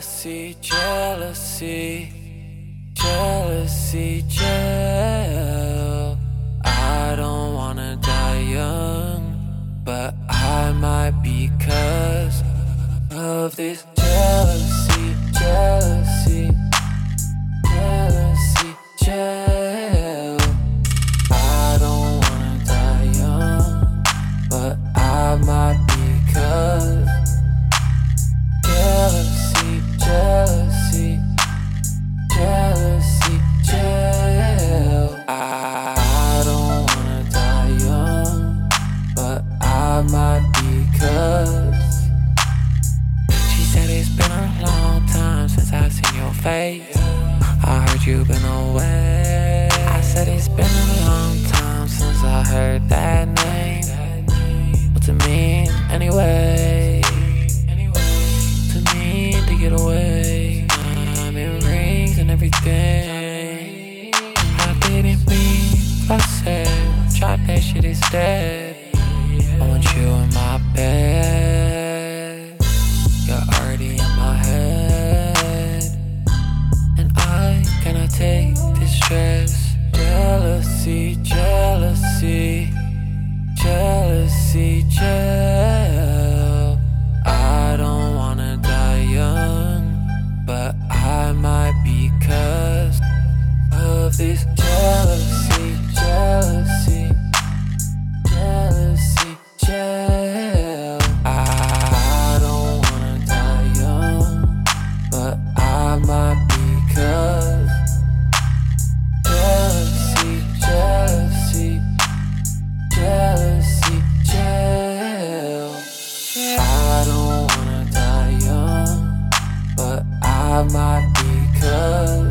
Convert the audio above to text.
Jealousy, jealousy, jealousy, jail. I don't wanna die young, but I might because of this Might because she said it's been a long time since I've seen your face. I heard you've been away. I said it's been a long time since I heard that name. What's it mean anyway? To me to get away. I'm in rings and everything. I didn't mean I said. Drop that shit instead. I stress. Jealousy, jealousy, jealousy, jail. I don't wanna die young, but I might because of this jealousy, jealousy, jealousy, jail. I don't wanna die young, but I might because jealousy, I might because